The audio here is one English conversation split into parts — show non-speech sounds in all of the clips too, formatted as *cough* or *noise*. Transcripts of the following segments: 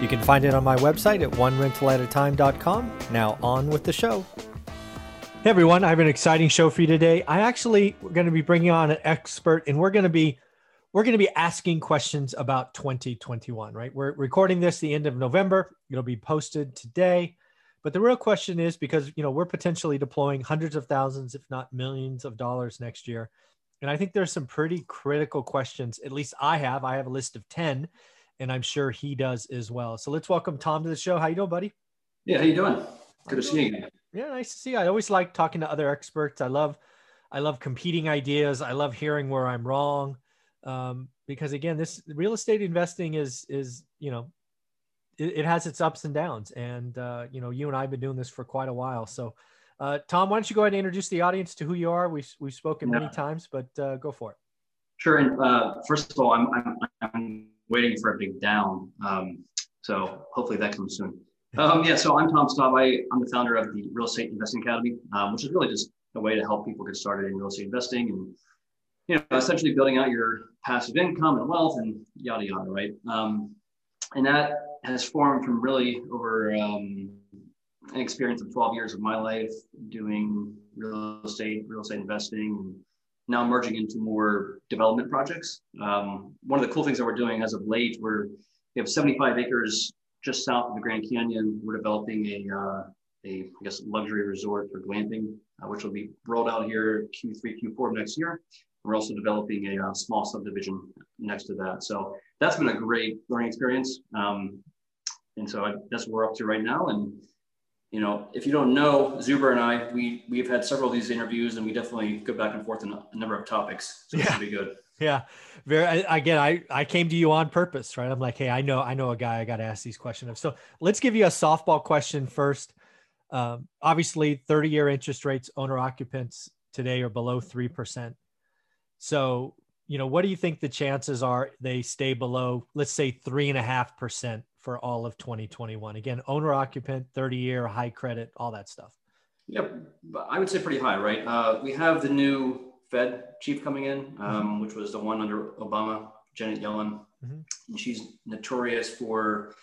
You can find it on my website at onerentalatatime.com. Now, on with the show. Hey everyone, I have an exciting show for you today. I actually we're going to be bringing on an expert and we're going to be we're going to be asking questions about 2021, right? We're recording this the end of November. It'll be posted today. But the real question is because, you know, we're potentially deploying hundreds of thousands if not millions of dollars next year. And I think there's some pretty critical questions. At least I have. I have a list of 10 and I'm sure he does as well. So let's welcome Tom to the show. How you doing, buddy? Yeah, how you doing? Good to see you. Yeah, nice to see you. I always like talking to other experts. I love, I love competing ideas. I love hearing where I'm wrong, um, because again, this real estate investing is is you know, it, it has its ups and downs, and uh, you know, you and I have been doing this for quite a while. So, uh, Tom, why don't you go ahead and introduce the audience to who you are? We've we've spoken yeah. many times, but uh, go for it. Sure. And uh, first of all, I'm, I'm, I'm waiting for a big down. Um, so hopefully that comes soon. Um, yeah, so I'm Tom Staub. I, am the founder of the Real Estate Investing Academy, um, which is really just a way to help people get started in real estate investing and you know essentially building out your passive income and wealth and yada yada, right? Um, and that has formed from really over um, an experience of 12 years of my life doing real estate, real estate investing, and now merging into more development projects. Um, one of the cool things that we're doing as of late, we're, we have 75 acres just south of the Grand Canyon. We're developing a, uh, a I guess, luxury resort for glamping, uh, which will be rolled out here Q3, Q4 of next year. We're also developing a uh, small subdivision next to that. So that's been a great learning experience. Um, and so I, that's what we're up to right now. And you know, if you don't know, Zuber and I, we we've had several of these interviews, and we definitely go back and forth on a number of topics. So yeah. be good. Yeah, very. Again, I I came to you on purpose, right? I'm like, hey, I know I know a guy. I got to ask these questions. So let's give you a softball question first. Um, obviously, 30 year interest rates, owner occupants today are below three percent. So you know, what do you think the chances are they stay below, let's say three and a half percent for all of 2021? Again, owner occupant, 30 year, high credit, all that stuff. Yep, I would say pretty high, right? Uh, we have the new Fed chief coming in, um, mm-hmm. which was the one under Obama, Janet Yellen, mm-hmm. and she's notorious for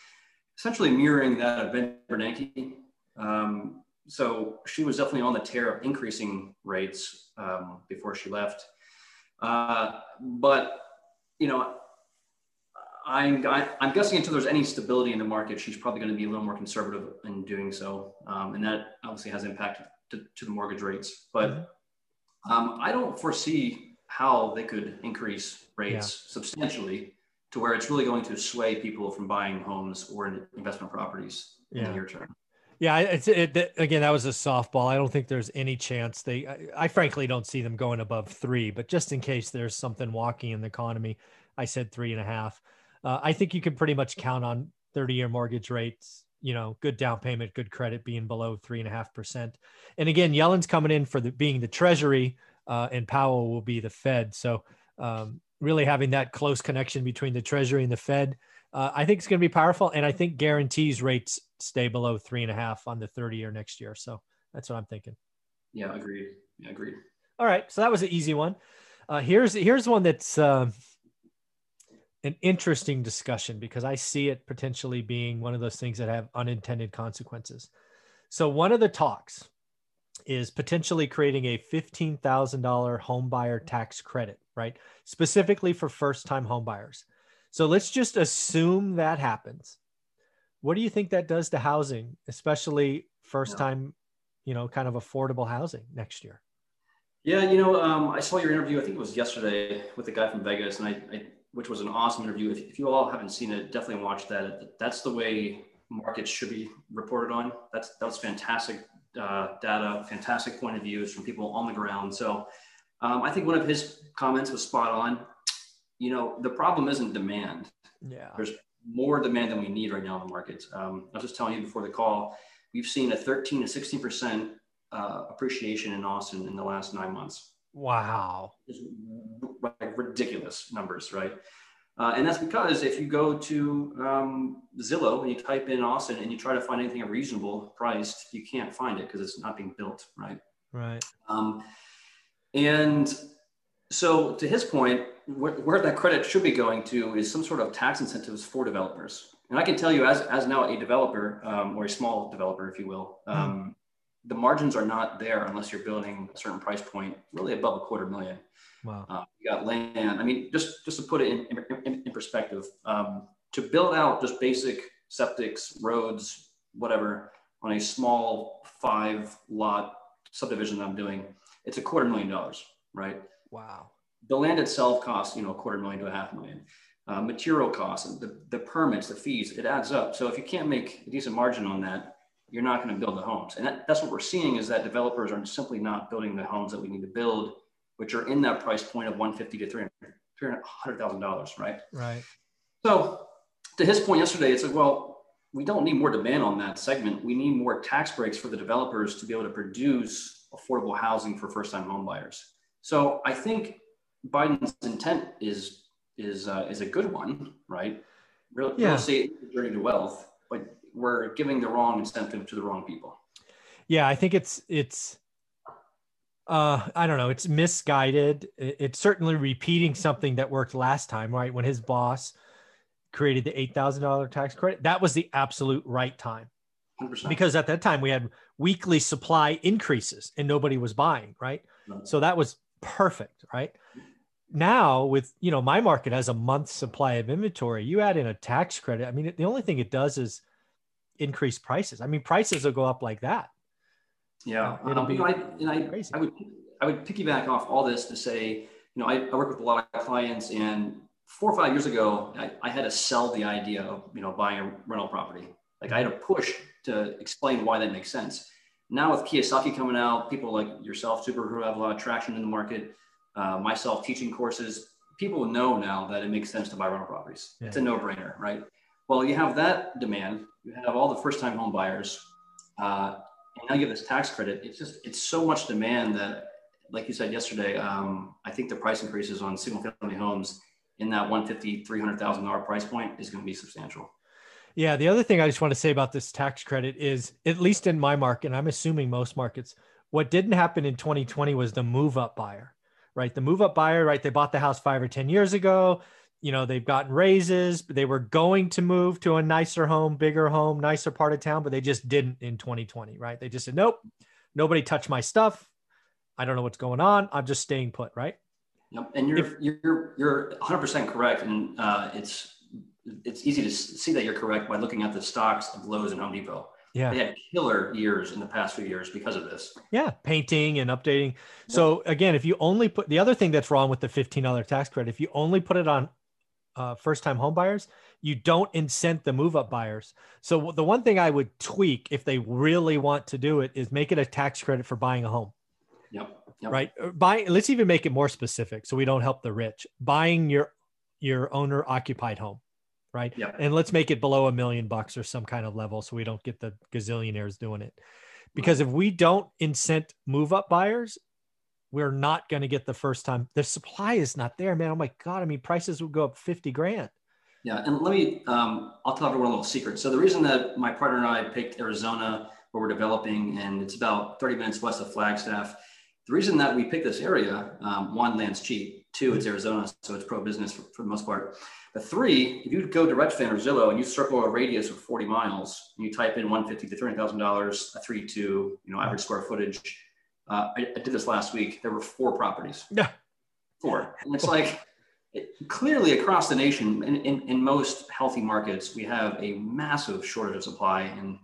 essentially mirroring that of Ben Bernanke. Um, so she was definitely on the tear of increasing rates um, before she left. Uh, but you know, I'm, I'm guessing until there's any stability in the market, she's probably going to be a little more conservative in doing so. Um, and that obviously has impact to, to the mortgage rates. But mm-hmm. um, I don't foresee how they could increase rates yeah. substantially to where it's really going to sway people from buying homes or investment properties in the near term. Yeah, it's it, again that was a softball. I don't think there's any chance they. I, I, frankly don't see them going above three, but just in case there's something walking in the economy, I said three and a half. Uh, I think you can pretty much count on 30 year mortgage rates, you know, good down payment, good credit being below three and a half percent. And again, Yellen's coming in for the being the Treasury, uh, and Powell will be the Fed. So um, really having that close connection between the Treasury and the Fed, uh, I think it's going to be powerful. And I think guarantees rates stay below three and a half on the 30 year next year. So that's what I'm thinking. Yeah, agreed. Yeah, agreed. All right. So that was an easy one. Uh, here's here's one that's uh, an interesting discussion because I see it potentially being one of those things that have unintended consequences. So one of the talks is potentially creating a $15,000 home buyer tax credit, right? Specifically for first time home buyers. So let's just assume that happens. What do you think that does to housing, especially first time, you know, kind of affordable housing next year? Yeah, you know, um, I saw your interview. I think it was yesterday with the guy from Vegas, and I, I which was an awesome interview. If, if, you all haven't seen it, definitely watch that. That's the way markets should be reported on. That's that was fantastic uh, data, fantastic point of views from people on the ground. So um, I think one of his comments was spot on. You know, the problem isn't demand. Yeah. There's more demand than we need right now in the markets. Um, I was just telling you before the call, we've seen a 13 to 16 percent uh, appreciation in Austin in the last nine months. Wow, it's like ridiculous numbers, right? Uh, and that's because if you go to um, Zillow and you type in Austin and you try to find anything at reasonable priced, you can't find it because it's not being built, right? Right. Um, and so, to his point, where, where, that credit should be going to is some sort of tax incentives for developers. And I can tell you, as, as now a developer um, or a small developer, if you will, um, mm. The margins are not there unless you're building a certain price point, really above a quarter million. Wow. Uh, you got land. I mean, just just to put it in, in, in perspective, um, to build out just basic septics, roads, whatever, on a small five lot subdivision that I'm doing, it's a quarter million dollars, right? Wow. The land itself costs, you know, a quarter million to a half million. Uh, material costs, the, the permits, the fees, it adds up. So if you can't make a decent margin on that, you're not going to build the homes. And that, that's what we're seeing is that developers are simply not building the homes that we need to build, which are in that price point of 150 to 300 $300,000, right? Right. So to his point yesterday, it's like, well, we don't need more demand on that segment. We need more tax breaks for the developers to be able to produce affordable housing for first-time homebuyers. So I think Biden's intent is is uh, is a good one, right? Real, yeah. real estate journey to wealth, but we're giving the wrong incentive to the wrong people. Yeah, I think it's it's uh i don't know it's misguided. It's certainly repeating something that worked last time right? When his boss created the $8000 tax credit that was the absolute right time. 100%. because at that time we had weekly supply increases and nobody was buying right? So that was perfect right? Now with you know my market has a month supply of inventory you add in a tax credit i mean the only thing it does is increase prices i mean prices will go up like that yeah, it'll um, be I, and I, crazy. I would I would piggyback off all this to say, you know, I, I work with a lot of clients, and four or five years ago, I, I, had to sell the idea of you know buying a rental property. Like I had to push to explain why that makes sense. Now with Kiyosaki coming out, people like yourself, Zuber, who have a lot of traction in the market, uh, myself teaching courses, people know now that it makes sense to buy rental properties. Yeah. It's a no-brainer, right? Well, you have that demand. You have all the first-time home buyers. Uh, and now you have this tax credit. It's just it's so much demand that, like you said yesterday, um, I think the price increases on single family homes in that 150 300000 dollar price point is going to be substantial. Yeah, the other thing I just want to say about this tax credit is, at least in my market, and I'm assuming most markets, what didn't happen in 2020 was the move up buyer, right? The move up buyer, right? They bought the house five or 10 years ago you know they've gotten raises they were going to move to a nicer home bigger home nicer part of town but they just didn't in 2020 right they just said nope nobody touched my stuff i don't know what's going on i'm just staying put right yep and you're if, you're you're 100% correct and uh, it's it's easy to see that you're correct by looking at the stocks of lowes and home depot yeah. They had killer years in the past few years because of this. Yeah. Painting and updating. So again, if you only put the other thing that's wrong with the $15 tax credit, if you only put it on uh, first time home buyers, you don't incent the move up buyers. So the one thing I would tweak if they really want to do it is make it a tax credit for buying a home. Yep. yep. Right. Uh, Buy. Let's even make it more specific so we don't help the rich. Buying your your owner occupied home. Right. Yep. And let's make it below a million bucks or some kind of level so we don't get the gazillionaires doing it. Because if we don't incent move up buyers, we're not going to get the first time. The supply is not there, man. Oh my God. I mean, prices would go up 50 grand. Yeah. And let me, um, I'll tell everyone a little secret. So the reason that my partner and I picked Arizona, where we're developing, and it's about 30 minutes west of Flagstaff. The reason that we picked this area, um, one, land's cheap. Two, it's Arizona, so it's pro business for, for, the most part. But three, if you go to Redfin or Zillow and you circle a radius of 40 miles, and you type in 150 to $300,000, a three, two, you know, average square footage, uh, I, I, did this last week. There were four properties. Yeah. Four. And it's like it, clearly across the nation, in, in, in, most healthy markets, we have a massive shortage of supply. And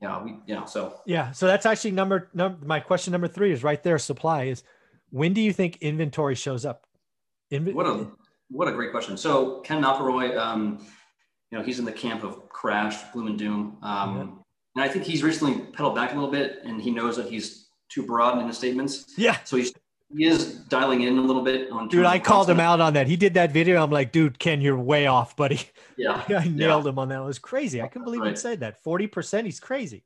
yeah, we, you know, so. Yeah. So that's actually number, number, my question number three is right there. Supply is when do you think inventory shows up? What a, what a great question. So Ken McElroy, um, you know, he's in the camp of crash, gloom and doom. Um, yeah. And I think he's recently pedaled back a little bit and he knows that he's too broad in his statements. Yeah. So he's he is dialing in a little bit on. Dude, I called him out on that. He did that video. I'm like, dude, Ken, you're way off, buddy. *laughs* Yeah. I nailed yeah. him on that. It was crazy. I couldn't believe right. he said that. 40%. He's crazy.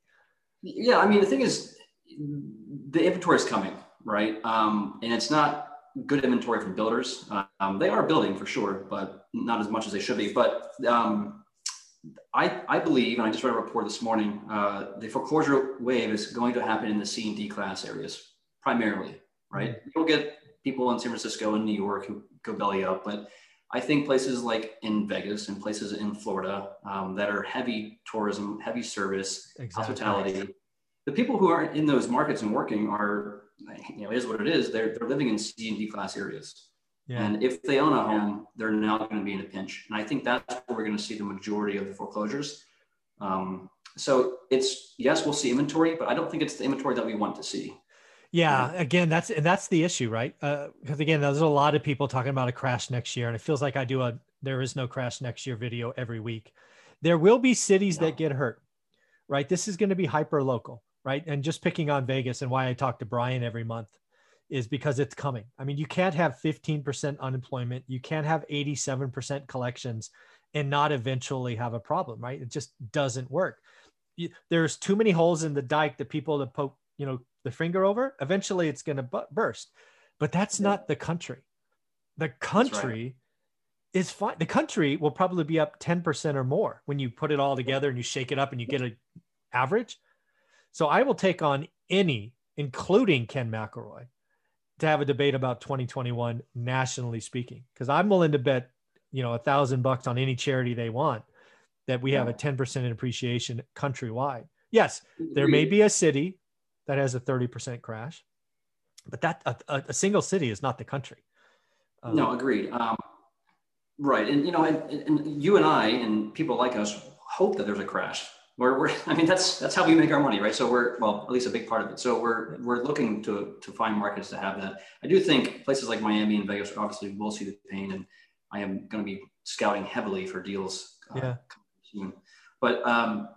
Yeah, I mean the thing is, the inventory is coming, right? Um, and it's not good inventory from builders. Um, they are building for sure, but not as much as they should be. But um, I, I believe, and I just read a report this morning, uh, the foreclosure wave is going to happen in the C and D class areas primarily, right? Mm-hmm. You'll get people in San Francisco and New York who go belly up, but I think places like in Vegas and places in Florida um, that are heavy tourism, heavy service, exactly. hospitality, the people who are in those markets and working are you know, is what it is. They're, they're living in C and D class areas. Yeah. And if they own a home, they're now going to be in a pinch. And I think that's where we're going to see the majority of the foreclosures. Um, so it's, yes, we'll see inventory, but I don't think it's the inventory that we want to see. Yeah, again, that's and that's the issue, right? Because uh, again, there's a lot of people talking about a crash next year, and it feels like I do a "there is no crash next year" video every week. There will be cities yeah. that get hurt, right? This is going to be hyper local right? And just picking on Vegas and why I talk to Brian every month is because it's coming. I mean, you can't have 15% unemployment, you can't have 87% collections and not eventually have a problem, right? It just doesn't work. There's too many holes in the dike that people to poke, you know, the finger over. Eventually, it's going to burst. But that's yeah. not the country. The country right. is fine. The country will probably be up 10% or more when you put it all together and you shake it up and you get an average. So I will take on any, including Ken McElroy, to have a debate about 2021 nationally speaking, because I'm willing to bet, you know, a thousand bucks on any charity they want that we have a 10% in appreciation countrywide. Yes, there may be a city that has a 30% crash, but that a, a single city is not the country. Um, no, agreed. Um, right. And, you know, and, and you and I and people like us hope that there's a crash we're, we're *laughs* I mean that's that's how we make our money, right? So we're well, at least a big part of it. So we're we're looking to to find markets to have that. I do think places like Miami and Vegas obviously will see the pain, and I am going to be scouting heavily for deals. Uh, yeah. Soon. But um,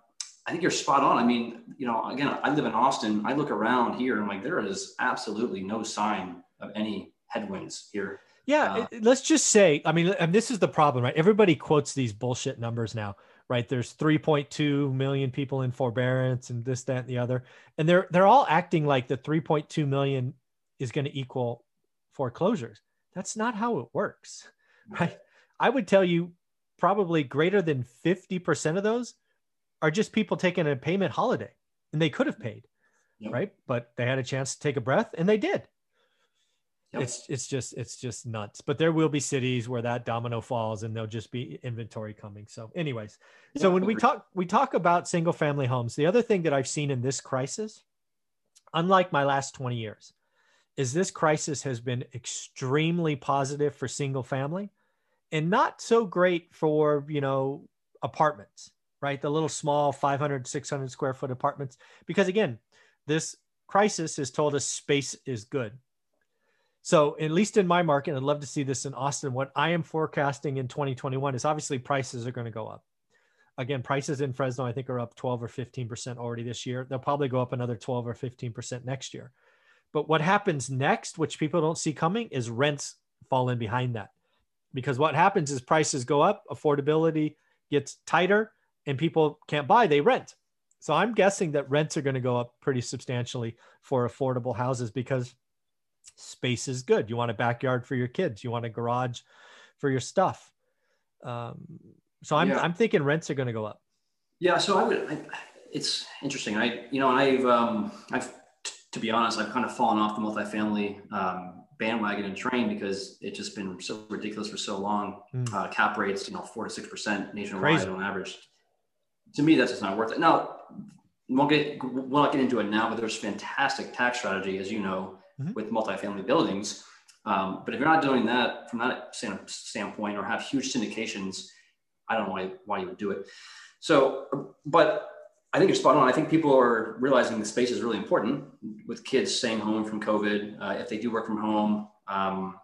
I think you're spot on. I mean, you know, again, I live in Austin. I look around here and like there is absolutely no sign of any headwinds here. Yeah, uh, let's just say, I mean, and this is the problem, right? Everybody quotes these bullshit numbers now right? There's 3.2 million people in forbearance and this, that, and the other. And they're they're all acting like the 3.2 million is going to equal foreclosures. That's not how it works, right? I would tell you probably greater than 50% of those are just people taking a payment holiday and they could have paid, yep. right? But they had a chance to take a breath and they did. Yep. It's it's just it's just nuts. But there will be cities where that domino falls and there'll just be inventory coming. So, anyways, yeah, so when we talk we talk about single family homes, the other thing that I've seen in this crisis, unlike my last 20 years, is this crisis has been extremely positive for single family and not so great for, you know, apartments, right? The little small 500, 600 square foot apartments because again, this crisis has told us space is good so, at least in my market, I'd love to see this in Austin. What I am forecasting in 2021 is obviously prices are going to go up. Again, prices in Fresno, I think, are up 12 or 15% already this year. They'll probably go up another 12 or 15% next year. But what happens next, which people don't see coming, is rents fall in behind that. Because what happens is prices go up, affordability gets tighter, and people can't buy, they rent. So I'm guessing that rents are going to go up pretty substantially for affordable houses because space is good. You want a backyard for your kids. You want a garage for your stuff. Um, so I'm, yeah. I'm thinking rents are going to go up. Yeah. So I would, I, it's interesting. I, you know, I've, um, I've, t- to be honest, I've kind of fallen off the multifamily, um, bandwagon and train because it's just been so ridiculous for so long. Mm. Uh, cap rates, you know, four to six percent nationwide Crazy. on average. To me, that's just not worth it. Now, we'll get we'll not get into it now, but there's fantastic tax strategy, as you know, mm-hmm. with multifamily buildings. Um, but if you're not doing that from that standpoint or have huge syndications, I don't know why, why you would do it. So, but I think you're spot on. I think people are realizing the space is really important with kids staying home from COVID. Uh, if they do work from home, um,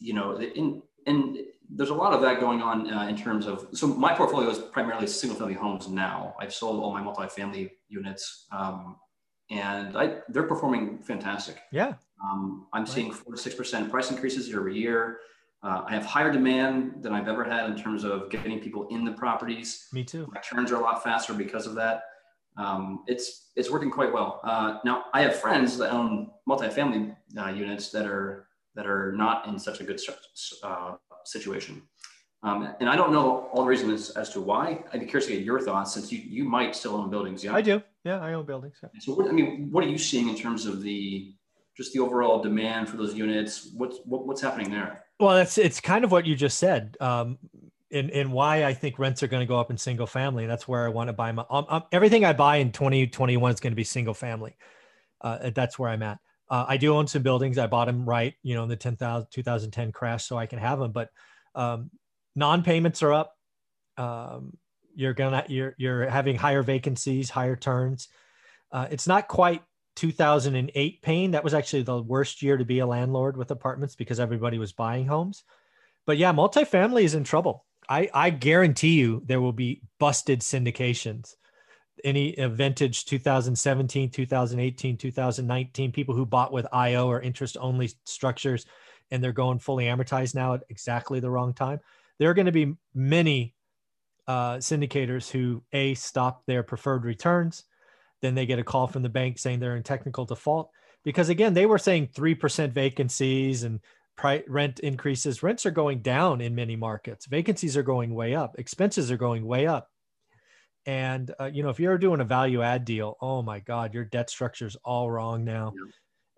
you know, in, and there's a lot of that going on uh, in terms of, so my portfolio is primarily single family homes now. I've sold all my multifamily units um, and I, they're performing fantastic. Yeah. Um, I'm right. seeing four to six percent price increases year over year. Uh, I have higher demand than I've ever had in terms of getting people in the properties. Me too. My turns are a lot faster because of that. um, it's it's working quite well. Uh, now I have friends that own multifamily uh, units that are that are not in such a good uh, situation. Um, and I don't know all the reasons as to why. I'd be curious to get your thoughts since you, you might still own buildings. Yeah, I do. Yeah, I own buildings. Yeah. So, what, I mean, what are you seeing in terms of the just the overall demand for those units? What's what, what's happening there? Well, it's it's kind of what you just said. Um, and, and why I think rents are going to go up in single family. That's where I want to buy my um, um, everything I buy in 2021 is going to be single family. Uh, that's where I'm at. Uh, I do own some buildings. I bought them right, you know, in the 10,000, 2010 crash, so I can have them. But um, non-payments are up. Um, you're gonna you're you're having higher vacancies, higher turns. Uh, it's not quite 2008 pain. That was actually the worst year to be a landlord with apartments because everybody was buying homes. But yeah, multifamily is in trouble. I, I guarantee you there will be busted syndications. Any vintage 2017, 2018, 2019, people who bought with IO or interest only structures and they're going fully amortized now at exactly the wrong time. There are going to be many uh, syndicators who A, stop their preferred returns. Then they get a call from the bank saying they're in technical default. Because again, they were saying 3% vacancies and price, rent increases. Rents are going down in many markets. Vacancies are going way up. Expenses are going way up. And uh, you know, if you're doing a value add deal, oh my God, your debt structure is all wrong now.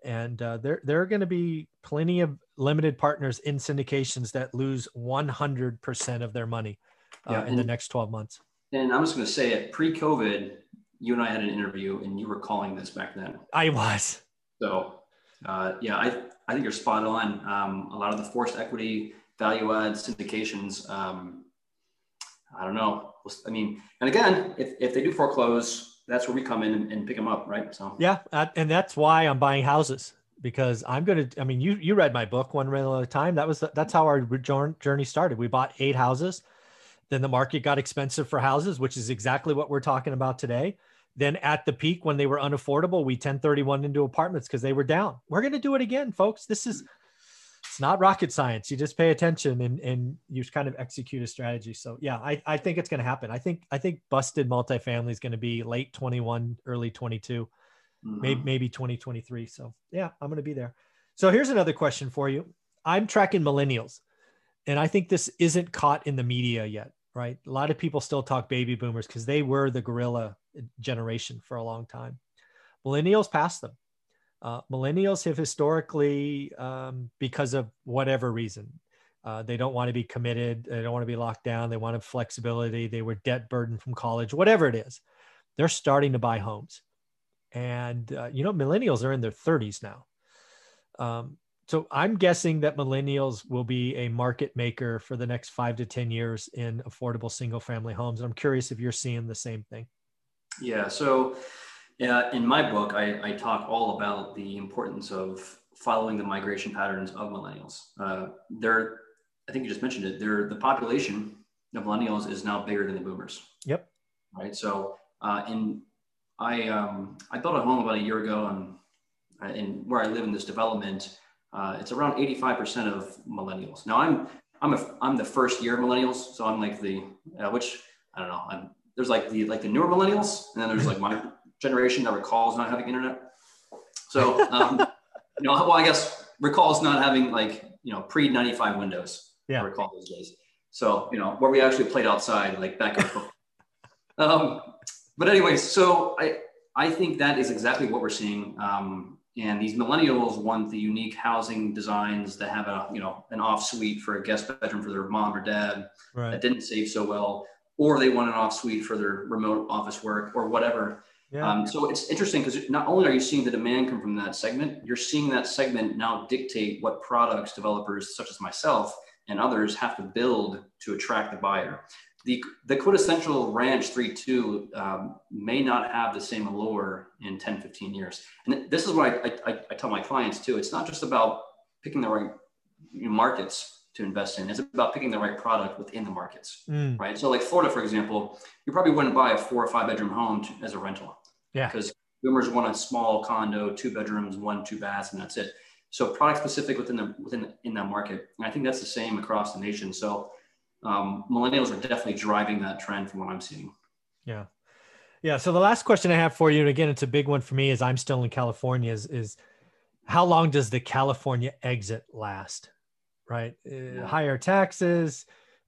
Yeah. And uh, there, there are going to be plenty of limited partners in syndications that lose 100% of their money uh, yeah, in the next 12 months. And I'm just going to say it pre-COVID, you and I had an interview, and you were calling this back then. I was. So, uh, yeah, I I think you're spot on. Um, a lot of the forced equity value add syndications. Um, I don't know. I mean, and again, if, if they do foreclose, that's where we come in and, and pick them up, right? So yeah, and that's why I'm buying houses because I'm going to. I mean, you you read my book, One Rental at a Time. That was that's how our journey started. We bought eight houses. Then the market got expensive for houses, which is exactly what we're talking about today. Then at the peak when they were unaffordable, we 1031 into apartments because they were down. We're going to do it again, folks. This is it's not rocket science. You just pay attention and, and you kind of execute a strategy. So yeah, I, I think it's going to happen. I think I think busted multifamily is going to be late 21, early 22, mm-hmm. maybe maybe 2023. So yeah, I'm going to be there. So here's another question for you. I'm tracking millennials, and I think this isn't caught in the media yet right? A lot of people still talk baby boomers because they were the gorilla generation for a long time. Millennials passed them. Uh, millennials have historically, um, because of whatever reason, uh, they don't want to be committed. They don't want to be locked down. They want flexibility. They were debt burdened from college, whatever it is. They're starting to buy homes. And, uh, you know, millennials are in their 30s now. Um, so I'm guessing that millennials will be a market maker for the next five to 10 years in affordable single family homes. I'm curious if you're seeing the same thing. Yeah. So in my book, I, I talk all about the importance of following the migration patterns of millennials. Uh, they're, I think you just mentioned it, they're, the population of millennials is now bigger than the boomers. Yep. Right. So uh, in, I, um, I built a home about a year ago and uh, in where I live in this development, uh, it's around 85% of millennials. Now I'm I'm a I'm the first year millennials, so I'm like the uh, which I don't know. I'm, there's like the like the newer millennials, and then there's like my generation that recalls not having internet. So um, *laughs* you know, well, I guess recalls not having like you know pre 95 Windows. Yeah, recall those days. So you know where we actually played outside, like back up. um, but anyways, so I I think that is exactly what we're seeing. Um, and these millennials want the unique housing designs that have a, you know, an off suite for a guest bedroom for their mom or dad right. that didn't save so well, or they want an off suite for their remote office work or whatever. Yeah. Um, so it's interesting because not only are you seeing the demand come from that segment, you're seeing that segment now dictate what products developers such as myself and others have to build to attract the buyer the, the quintessential ranch 3.2 um, may not have the same allure in 10, 15 years. And this is what I, I, I tell my clients too. It's not just about picking the right markets to invest in. It's about picking the right product within the markets, mm. right? So like Florida, for example, you probably wouldn't buy a four or five bedroom home to, as a rental. Yeah. Because boomers want a small condo, two bedrooms, one, two baths, and that's it. So product specific within the, within in that market. And I think that's the same across the nation. So um, millennials are definitely driving that trend from what I'm seeing. Yeah. Yeah. So the last question I have for you, and again, it's a big one for me, as I'm still in California, is, is how long does the California exit last? Right, uh, yeah. higher taxes,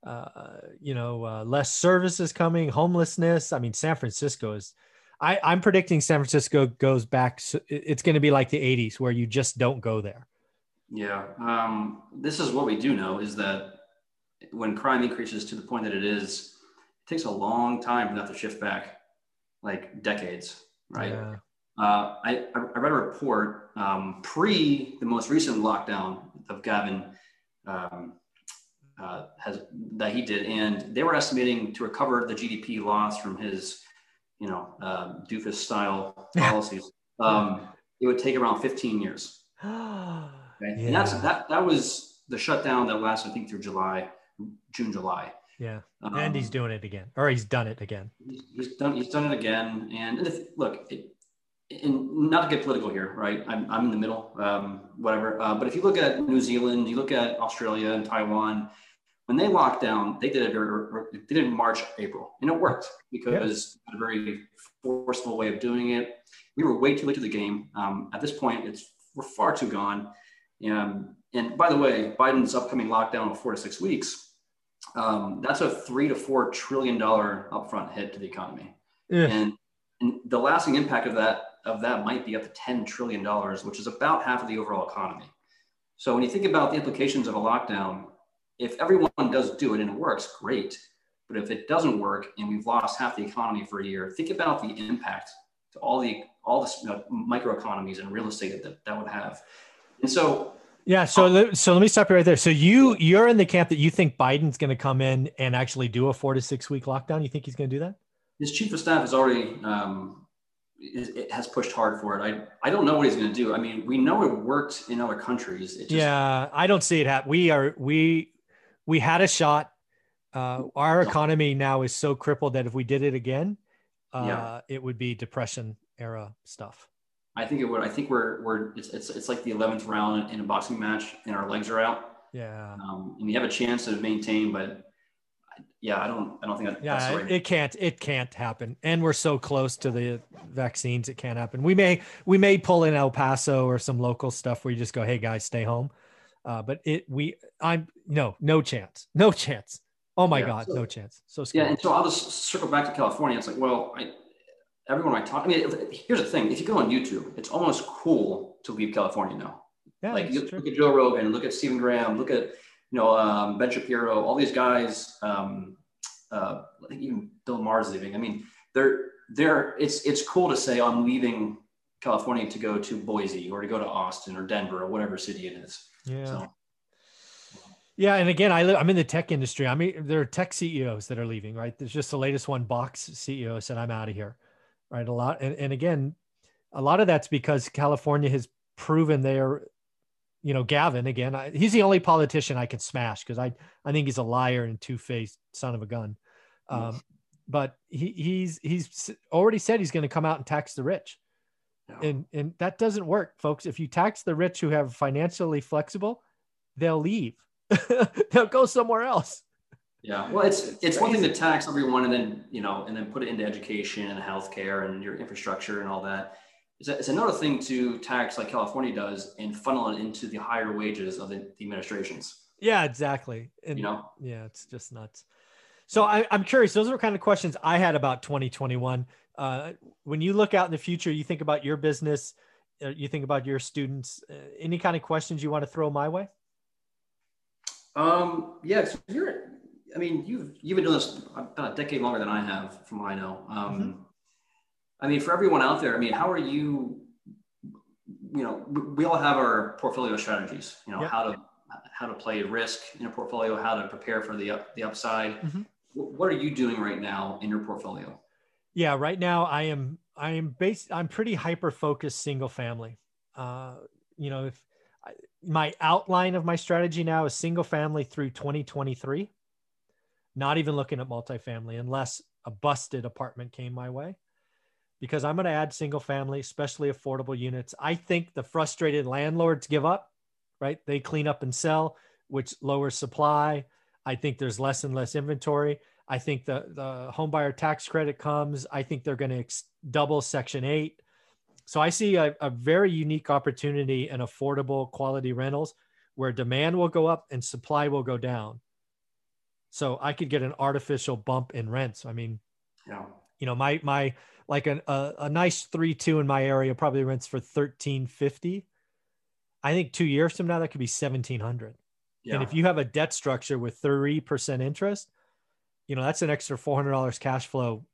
uh, you know, uh, less services coming, homelessness. I mean, San Francisco is. I, I'm predicting San Francisco goes back. It's going to be like the 80s, where you just don't go there. Yeah, um, this is what we do know is that when crime increases to the point that it is, it takes a long time for that to shift back, like decades, right? Yeah. Uh, I, I read a report um, pre the most recent lockdown of Gavin um, uh, has that he did, and they were estimating to recover the GDP loss from his, you know, uh, doofus style *laughs* policies. Um, it would take around 15 years. *gasps* Okay? Yeah. And that's that that was the shutdown that lasted, I think, through July, June, July. Yeah, um, and he's doing it again, or he's done it again. He's done he's done it again, and if, look, it, and not to get political here, right? I'm, I'm in the middle, um, whatever. Uh, but if you look at New Zealand, you look at Australia and Taiwan, when they locked down, they did it, or, they did it in March, April, and it worked because yeah. a very forceful way of doing it. We were way too late to the game. Um, at this point, it's we're far too gone. Um, and by the way, Biden's upcoming lockdown of four to six weeks, um, that's a three to four trillion dollar upfront hit to the economy. Yeah. And, and the lasting impact of that of that might be up to $10 trillion, which is about half of the overall economy. So when you think about the implications of a lockdown, if everyone does do it and it works, great. But if it doesn't work and we've lost half the economy for a year, think about the impact to all the all the you know, microeconomies and real estate that that would have. And so yeah, so so let me stop you right there. So you you're in the camp that you think Biden's going to come in and actually do a four to six week lockdown. You think he's going to do that? His chief of staff has already um, it has pushed hard for it. I I don't know what he's going to do. I mean, we know it worked in other countries. Just, yeah, I don't see it happen. We are we we had a shot. Uh, our economy now is so crippled that if we did it again, uh, yeah. it would be depression era stuff. I think it would. I think we're we're it's it's, it's like the eleventh round in a boxing match, and our legs are out. Yeah. Um, and we have a chance to maintain, but yeah, I don't I don't think that, yeah, right. it can't it can't happen. And we're so close to the vaccines, it can't happen. We may we may pull in El Paso or some local stuff where you just go, hey guys, stay home. Uh, but it we I'm no no chance, no chance. Oh my yeah, god, so, no chance. So scary. yeah, and so I'll just circle back to California. It's like, well, I everyone I talk, I mean, here's the thing: if you go on YouTube, it's almost cool to leave California now. Yeah, like you look at Joe Rogan, look at Stephen Graham, look at you know um, Ben Shapiro, all these guys. Um, uh, I think even Bill Maher's leaving. I mean, they're they're it's it's cool to say I'm leaving California to go to Boise or to go to Austin or Denver or whatever city it is. Yeah. So, yeah, and again, I live, I'm in the tech industry. I mean, there are tech CEOs that are leaving, right? There's just the latest one. Box CEO said, "I'm out of here." Right? A lot, and, and again, a lot of that's because California has proven they're, you know, Gavin again. I, he's the only politician I could smash because I I think he's a liar and two faced son of a gun. Um, but he he's he's already said he's going to come out and tax the rich. And and that doesn't work, folks. If you tax the rich who have financially flexible, they'll leave. *laughs* they'll go somewhere else. Yeah, well, it's it's, one thing to tax everyone and then you know and then put it into education and healthcare and your infrastructure and all that. It's, a, it's another thing to tax like California does and funnel it into the higher wages of the, the administrations. Yeah, exactly. And you know, yeah, it's just nuts. So I, am curious. Those are kind of questions I had about 2021. Uh, when you look out in the future, you think about your business, uh, you think about your students. Uh, any kind of questions you want to throw my way? Um, yeah, so you're I mean, you've you've been doing this about a decade longer than I have, from what I know. Um, mm-hmm. I mean, for everyone out there, I mean, how are you? You know, we all have our portfolio strategies. You know, yep. how to how to play risk in a portfolio, how to prepare for the up, the upside. Mm-hmm. What are you doing right now in your portfolio? Yeah, right now I am I am based. I'm pretty hyper focused single family. Uh, you know, if I, my outline of my strategy now is single family through 2023 not even looking at multifamily unless a busted apartment came my way because I'm going to add single family, especially affordable units. I think the frustrated landlords give up, right? They clean up and sell, which lowers supply. I think there's less and less inventory. I think the the home buyer tax credit comes. I think they're going to ex- double Section Eight. So I see a, a very unique opportunity in affordable quality rentals where demand will go up and supply will go down. So I could get an artificial bump in rents. I mean, yeah, you know, my my like an, a, a nice three two in my area probably rents for thirteen fifty. I think two years from now that could be seventeen hundred. Yeah. And if you have a debt structure with three percent interest, you know that's an extra four hundred dollars cash flow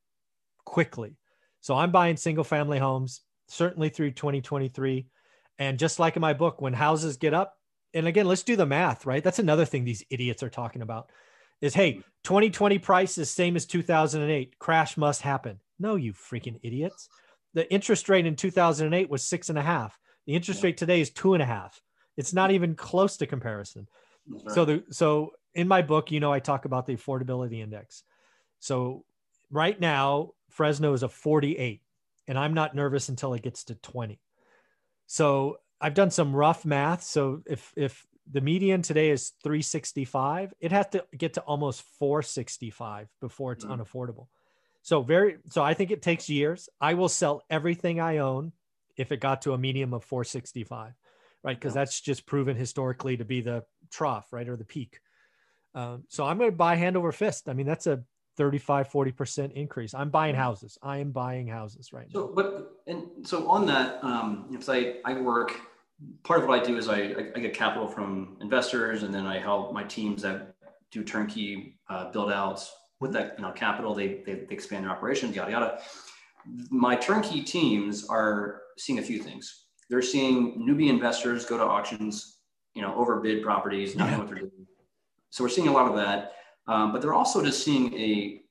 quickly. So I'm buying single family homes certainly through 2023. And just like in my book, when houses get up, and again, let's do the math, right? That's another thing these idiots are talking about is hey, 2020 price is same as 2008. Crash must happen. No, you freaking idiots. The interest rate in 2008 was six and a half. The interest rate today is two and a half. It's not even close to comparison. Right. So the so in my book, you know, I talk about the affordability index. So right now, Fresno is a 48 and I'm not nervous until it gets to 20. So I've done some rough math. So if if the median today is 365, it has to get to almost 465 before it's mm-hmm. unaffordable. So very so I think it takes years. I will sell everything I own if it got to a medium of 465, right? Because yeah. that's just proven historically to be the trough, right, or the peak. Um, so I'm going to buy hand over fist. I mean, that's a 35 40% increase i'm buying houses i am buying houses right now but and so on that um if i i work part of what i do is i i get capital from investors and then i help my teams that do turnkey uh, build outs with that you know capital. They, they they expand their operations yada yada. My turnkey teams are seeing a few things. They're seeing newbie investors go to auctions you know overbid properties not yeah. know what they're doing. So we're seeing a lot of that. Um, but they're also just seeing a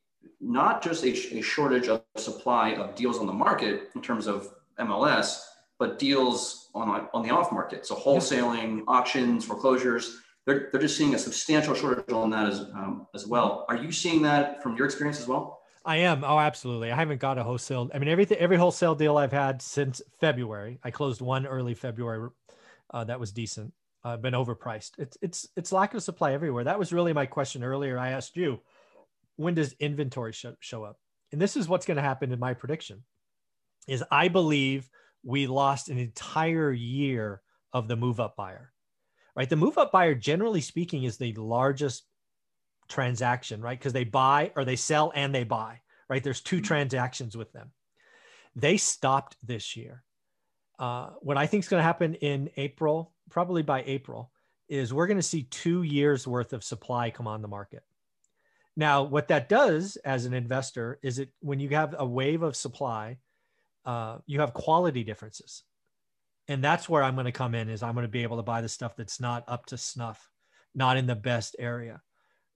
not just a, a, shortage of supply of deals on the market in terms of MLS, but deals on, on the off market. So wholesaling, auctions, foreclosures, they're, they're just seeing a substantial shortage on that as, um, as well. Are you seeing that from your experience as well? I am. Oh, absolutely. I haven't got a wholesale. I mean, everything, every wholesale deal I've had since February, I closed one early February. Uh, that was decent uh, been overpriced. It's it's it's lack of supply everywhere. That was really my question earlier. I asked you, when does inventory show, show up? And this is what's going to happen in my prediction. Is I believe we lost an entire year of the move up buyer. Right, the move up buyer, generally speaking, is the largest transaction, right? Because they buy or they sell and they buy. Right, there's 2 mm-hmm. transactions with them. They stopped this year. Uh, what I think is going to happen in April probably by April, is we're going to see two years worth of supply come on the market. Now, what that does as an investor is it when you have a wave of supply, uh, you have quality differences, and that's where I'm going to come in. Is I'm going to be able to buy the stuff that's not up to snuff, not in the best area,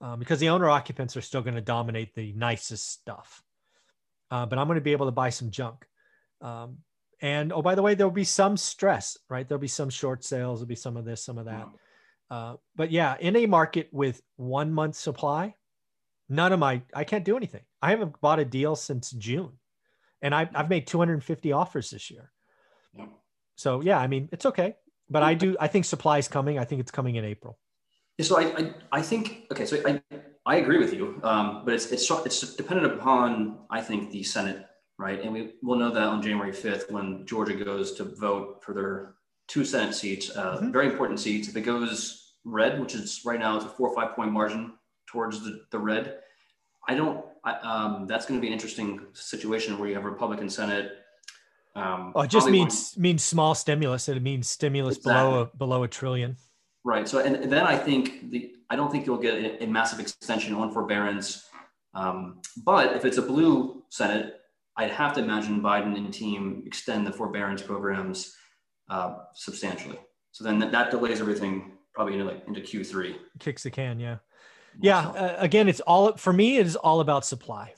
um, because the owner occupants are still going to dominate the nicest stuff. Uh, but I'm going to be able to buy some junk. Um, and oh, by the way, there'll be some stress, right? There'll be some short sales, there'll be some of this, some of that. Uh, but yeah, in a market with one month supply, none of my, I can't do anything. I haven't bought a deal since June and I've, I've made 250 offers this year. So yeah, I mean, it's okay. But I do, I think supply is coming. I think it's coming in April. So I, I, I think, okay, so I, I agree with you. Um, but it's, it's, it's dependent upon, I think, the Senate right? And we will know that on January 5th when Georgia goes to vote for their two Senate seats, uh, mm-hmm. very important seats. If it goes red, which is right now it's a four or five point margin towards the, the red, I don't, I, um, that's going to be an interesting situation where you have a Republican Senate. Um, oh, it just means means small stimulus. It means stimulus exactly. below a, below a trillion. Right. So, and, and, then I think the I don't think you'll get a, a massive extension on forbearance. Um, but if it's a blue Senate, I'd have to imagine Biden and team extend the forbearance programs uh, substantially. So then that, that, delays everything probably into like into Q3. Kicks the can, yeah, yeah. Uh, again, it's all for me. It is all about supply,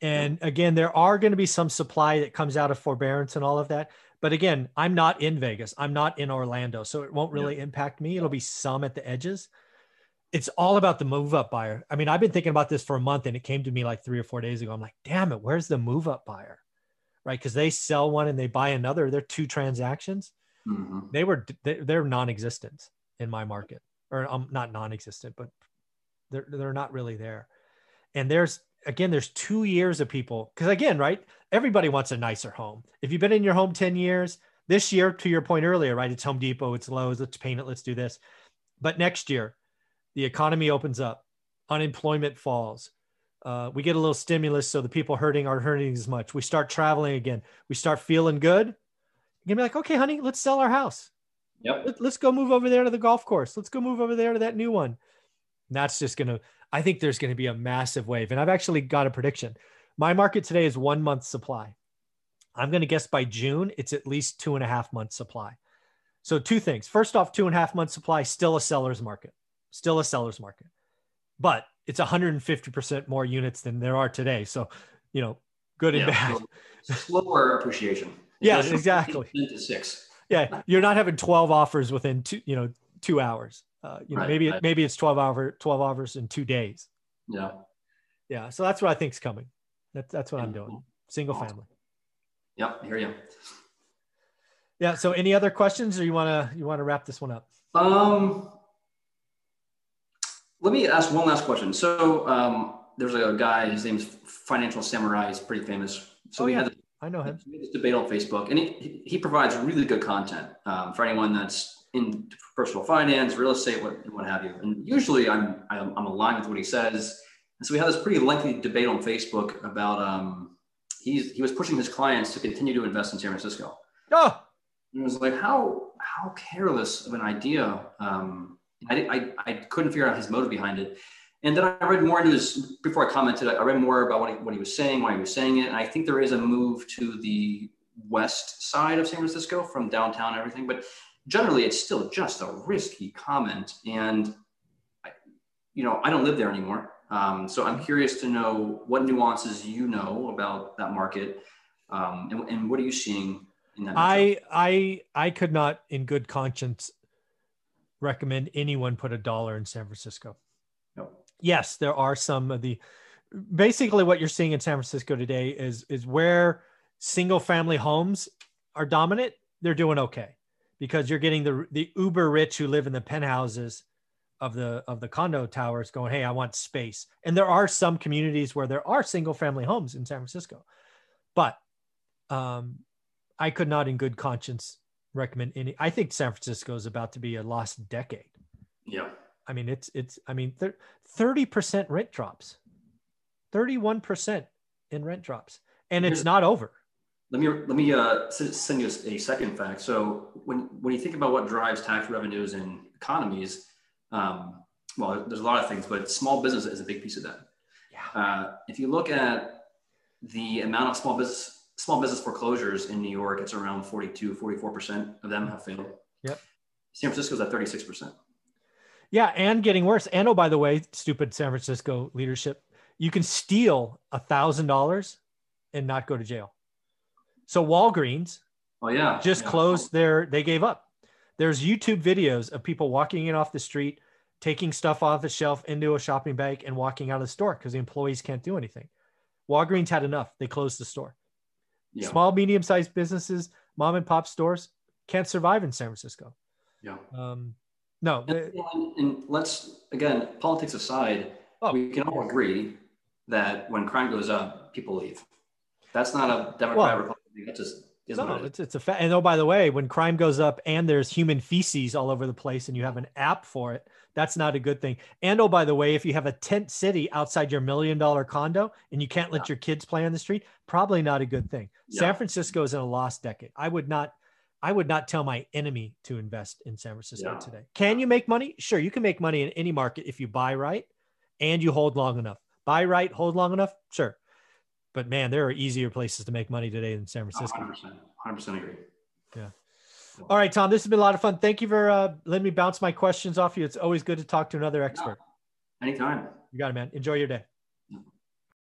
and again, there are going to be some supply that comes out of forbearance and all of that. But again, I'm not in Vegas. I'm not in Orlando, so it won't really yeah. impact me. It'll be some at the edges it's all about the move up buyer. I mean, I've been thinking about this for a month and it came to me like three or four days ago. I'm like, damn it, where's the move up buyer? Right. Cause they sell one and they buy another. They're two transactions. Mm-hmm. They were, they're non existent in my market or um, not non existent, but they're, they're not really there. And there's again, there's two years of people because again, right? Everybody wants a nicer home. If you've been in your home 10 years, this year, to your point earlier, right? It's Home Depot, it's Lowe's, let's paint it, let's do this. But next year, the economy opens up, unemployment falls. Uh, we get a little stimulus, so the people hurting aren't hurting as much. We start traveling again. We start feeling good. You're gonna be like, okay, honey, let's sell our house. Yep. Let, let's go move over there to the golf course. Let's go move over there to that new one. And that's just gonna. I think there's gonna be a massive wave, and I've actually got a prediction. My market today is one month supply. I'm gonna guess by June it's at least two and a half months supply. So two things. First off, two and a half months supply, still a seller's market, still a seller's market, but it's 150% more units than there are today. So, you know, good and Yeah, bad. *laughs* slower appreciation. Yeah, exactly. to six. yeah, you're not having 12 offers within two, you know, two hours. Uh, you know, Right, maybe right. maybe it's 12 hour 12 offers in two days. Yeah. Yeah, so that's what I think's coming. That's that's what I'm doing. Single Awesome. family. Yep. Hear you. Yeah. So any other questions, or you wanna you wanna wrap this one up? Um, let me ask one last question. So, um, there's a guy, his name's Financial Samurai. He's pretty famous. So Oh, we yeah. had this, I know him. we had this debate on Facebook, and he, he provides really good content um, for anyone that's in personal finance, real estate, what, and what have you. And usually, I'm, I'm I'm aligned with what he says. And so we had this pretty lengthy debate on Facebook about um, he's he was pushing his clients to continue to invest in San Francisco. Oh, And it was like, how how careless of an idea. Um, I, I, I couldn't figure out his motive behind it. And then I read more into his, before I commented, I read more about what he, what he was saying, why he was saying it. And I think there is a move to the west side of San Francisco from downtown and everything. But generally, it's still just a risky comment. And, I, you know, I don't live there anymore. Um, so I'm curious to know what nuances you know about that market. Um, and, and what are you seeing in that? I I I could not, in good conscience, recommend anyone put a dollar in San Francisco. No. Yes, there are some of the basically what you're seeing in San Francisco today is is where single family homes are dominant, they're doing okay because you're getting the the uber rich who live in the penthouses of the of the condo towers going, "Hey, I want space." And there are some communities where there are single family homes in San Francisco. But um I could not in good conscience recommend any I think San Francisco is about to be a lost decade. yeah. I mean, it's it's. I mean, thirty percent rent drops, thirty-one percent in rent drops, and it's not over. Let me let me uh, send you a second fact. So when when you think about what drives tax revenues in economies, um, well, there's a lot of things, but small business is a big piece of that. Yeah. Uh, if you look at the amount of small business small business foreclosures in New York, it's around 42, 44 percent of them have failed. Yep. San Francisco's at 36 percent. Yeah, and getting worse. And oh, by the way, stupid San Francisco leadership, you can steal a thousand dollars and not go to jail. So Walgreens Oh yeah, just Yeah. closed their. They gave up. There's YouTube videos of people walking in off the street, taking stuff off the shelf into a shopping bag and walking out of the store because the employees can't do anything. Walgreens had enough. They closed the store. Yeah. Small, medium sized businesses, mom and pop stores can't survive in San Francisco. Yeah. Um, no, And, and, let's again, politics aside, Oh. we can all agree that when crime goes up, people leave. That's not a Democrat Well. That just no, what it is. it's, it's a fact. And oh, by the way, when crime goes up and there's human feces all over the place and you have an app for it, that's not a good thing. And oh, by the way, if you have a tent city outside your million dollar condo and you can't let your kids play on the street, probably not a good thing. Yeah. San Francisco is in a lost decade. I would not, I would not tell my enemy to invest in San Francisco Yeah. today. Can you make money? Sure, you can make money in any market if you buy right and you hold long enough. Buy right, hold long enough. Sure. But man, there are easier places to make money today than San Francisco. 100%, 100% agree. Yeah. All right, Tom, this has been a lot of fun. Thank you for uh, letting me bounce my questions off you. It's always good to talk to another expert. Anytime. You got it, man. Enjoy your day.